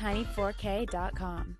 tiny4k.com.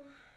Oh.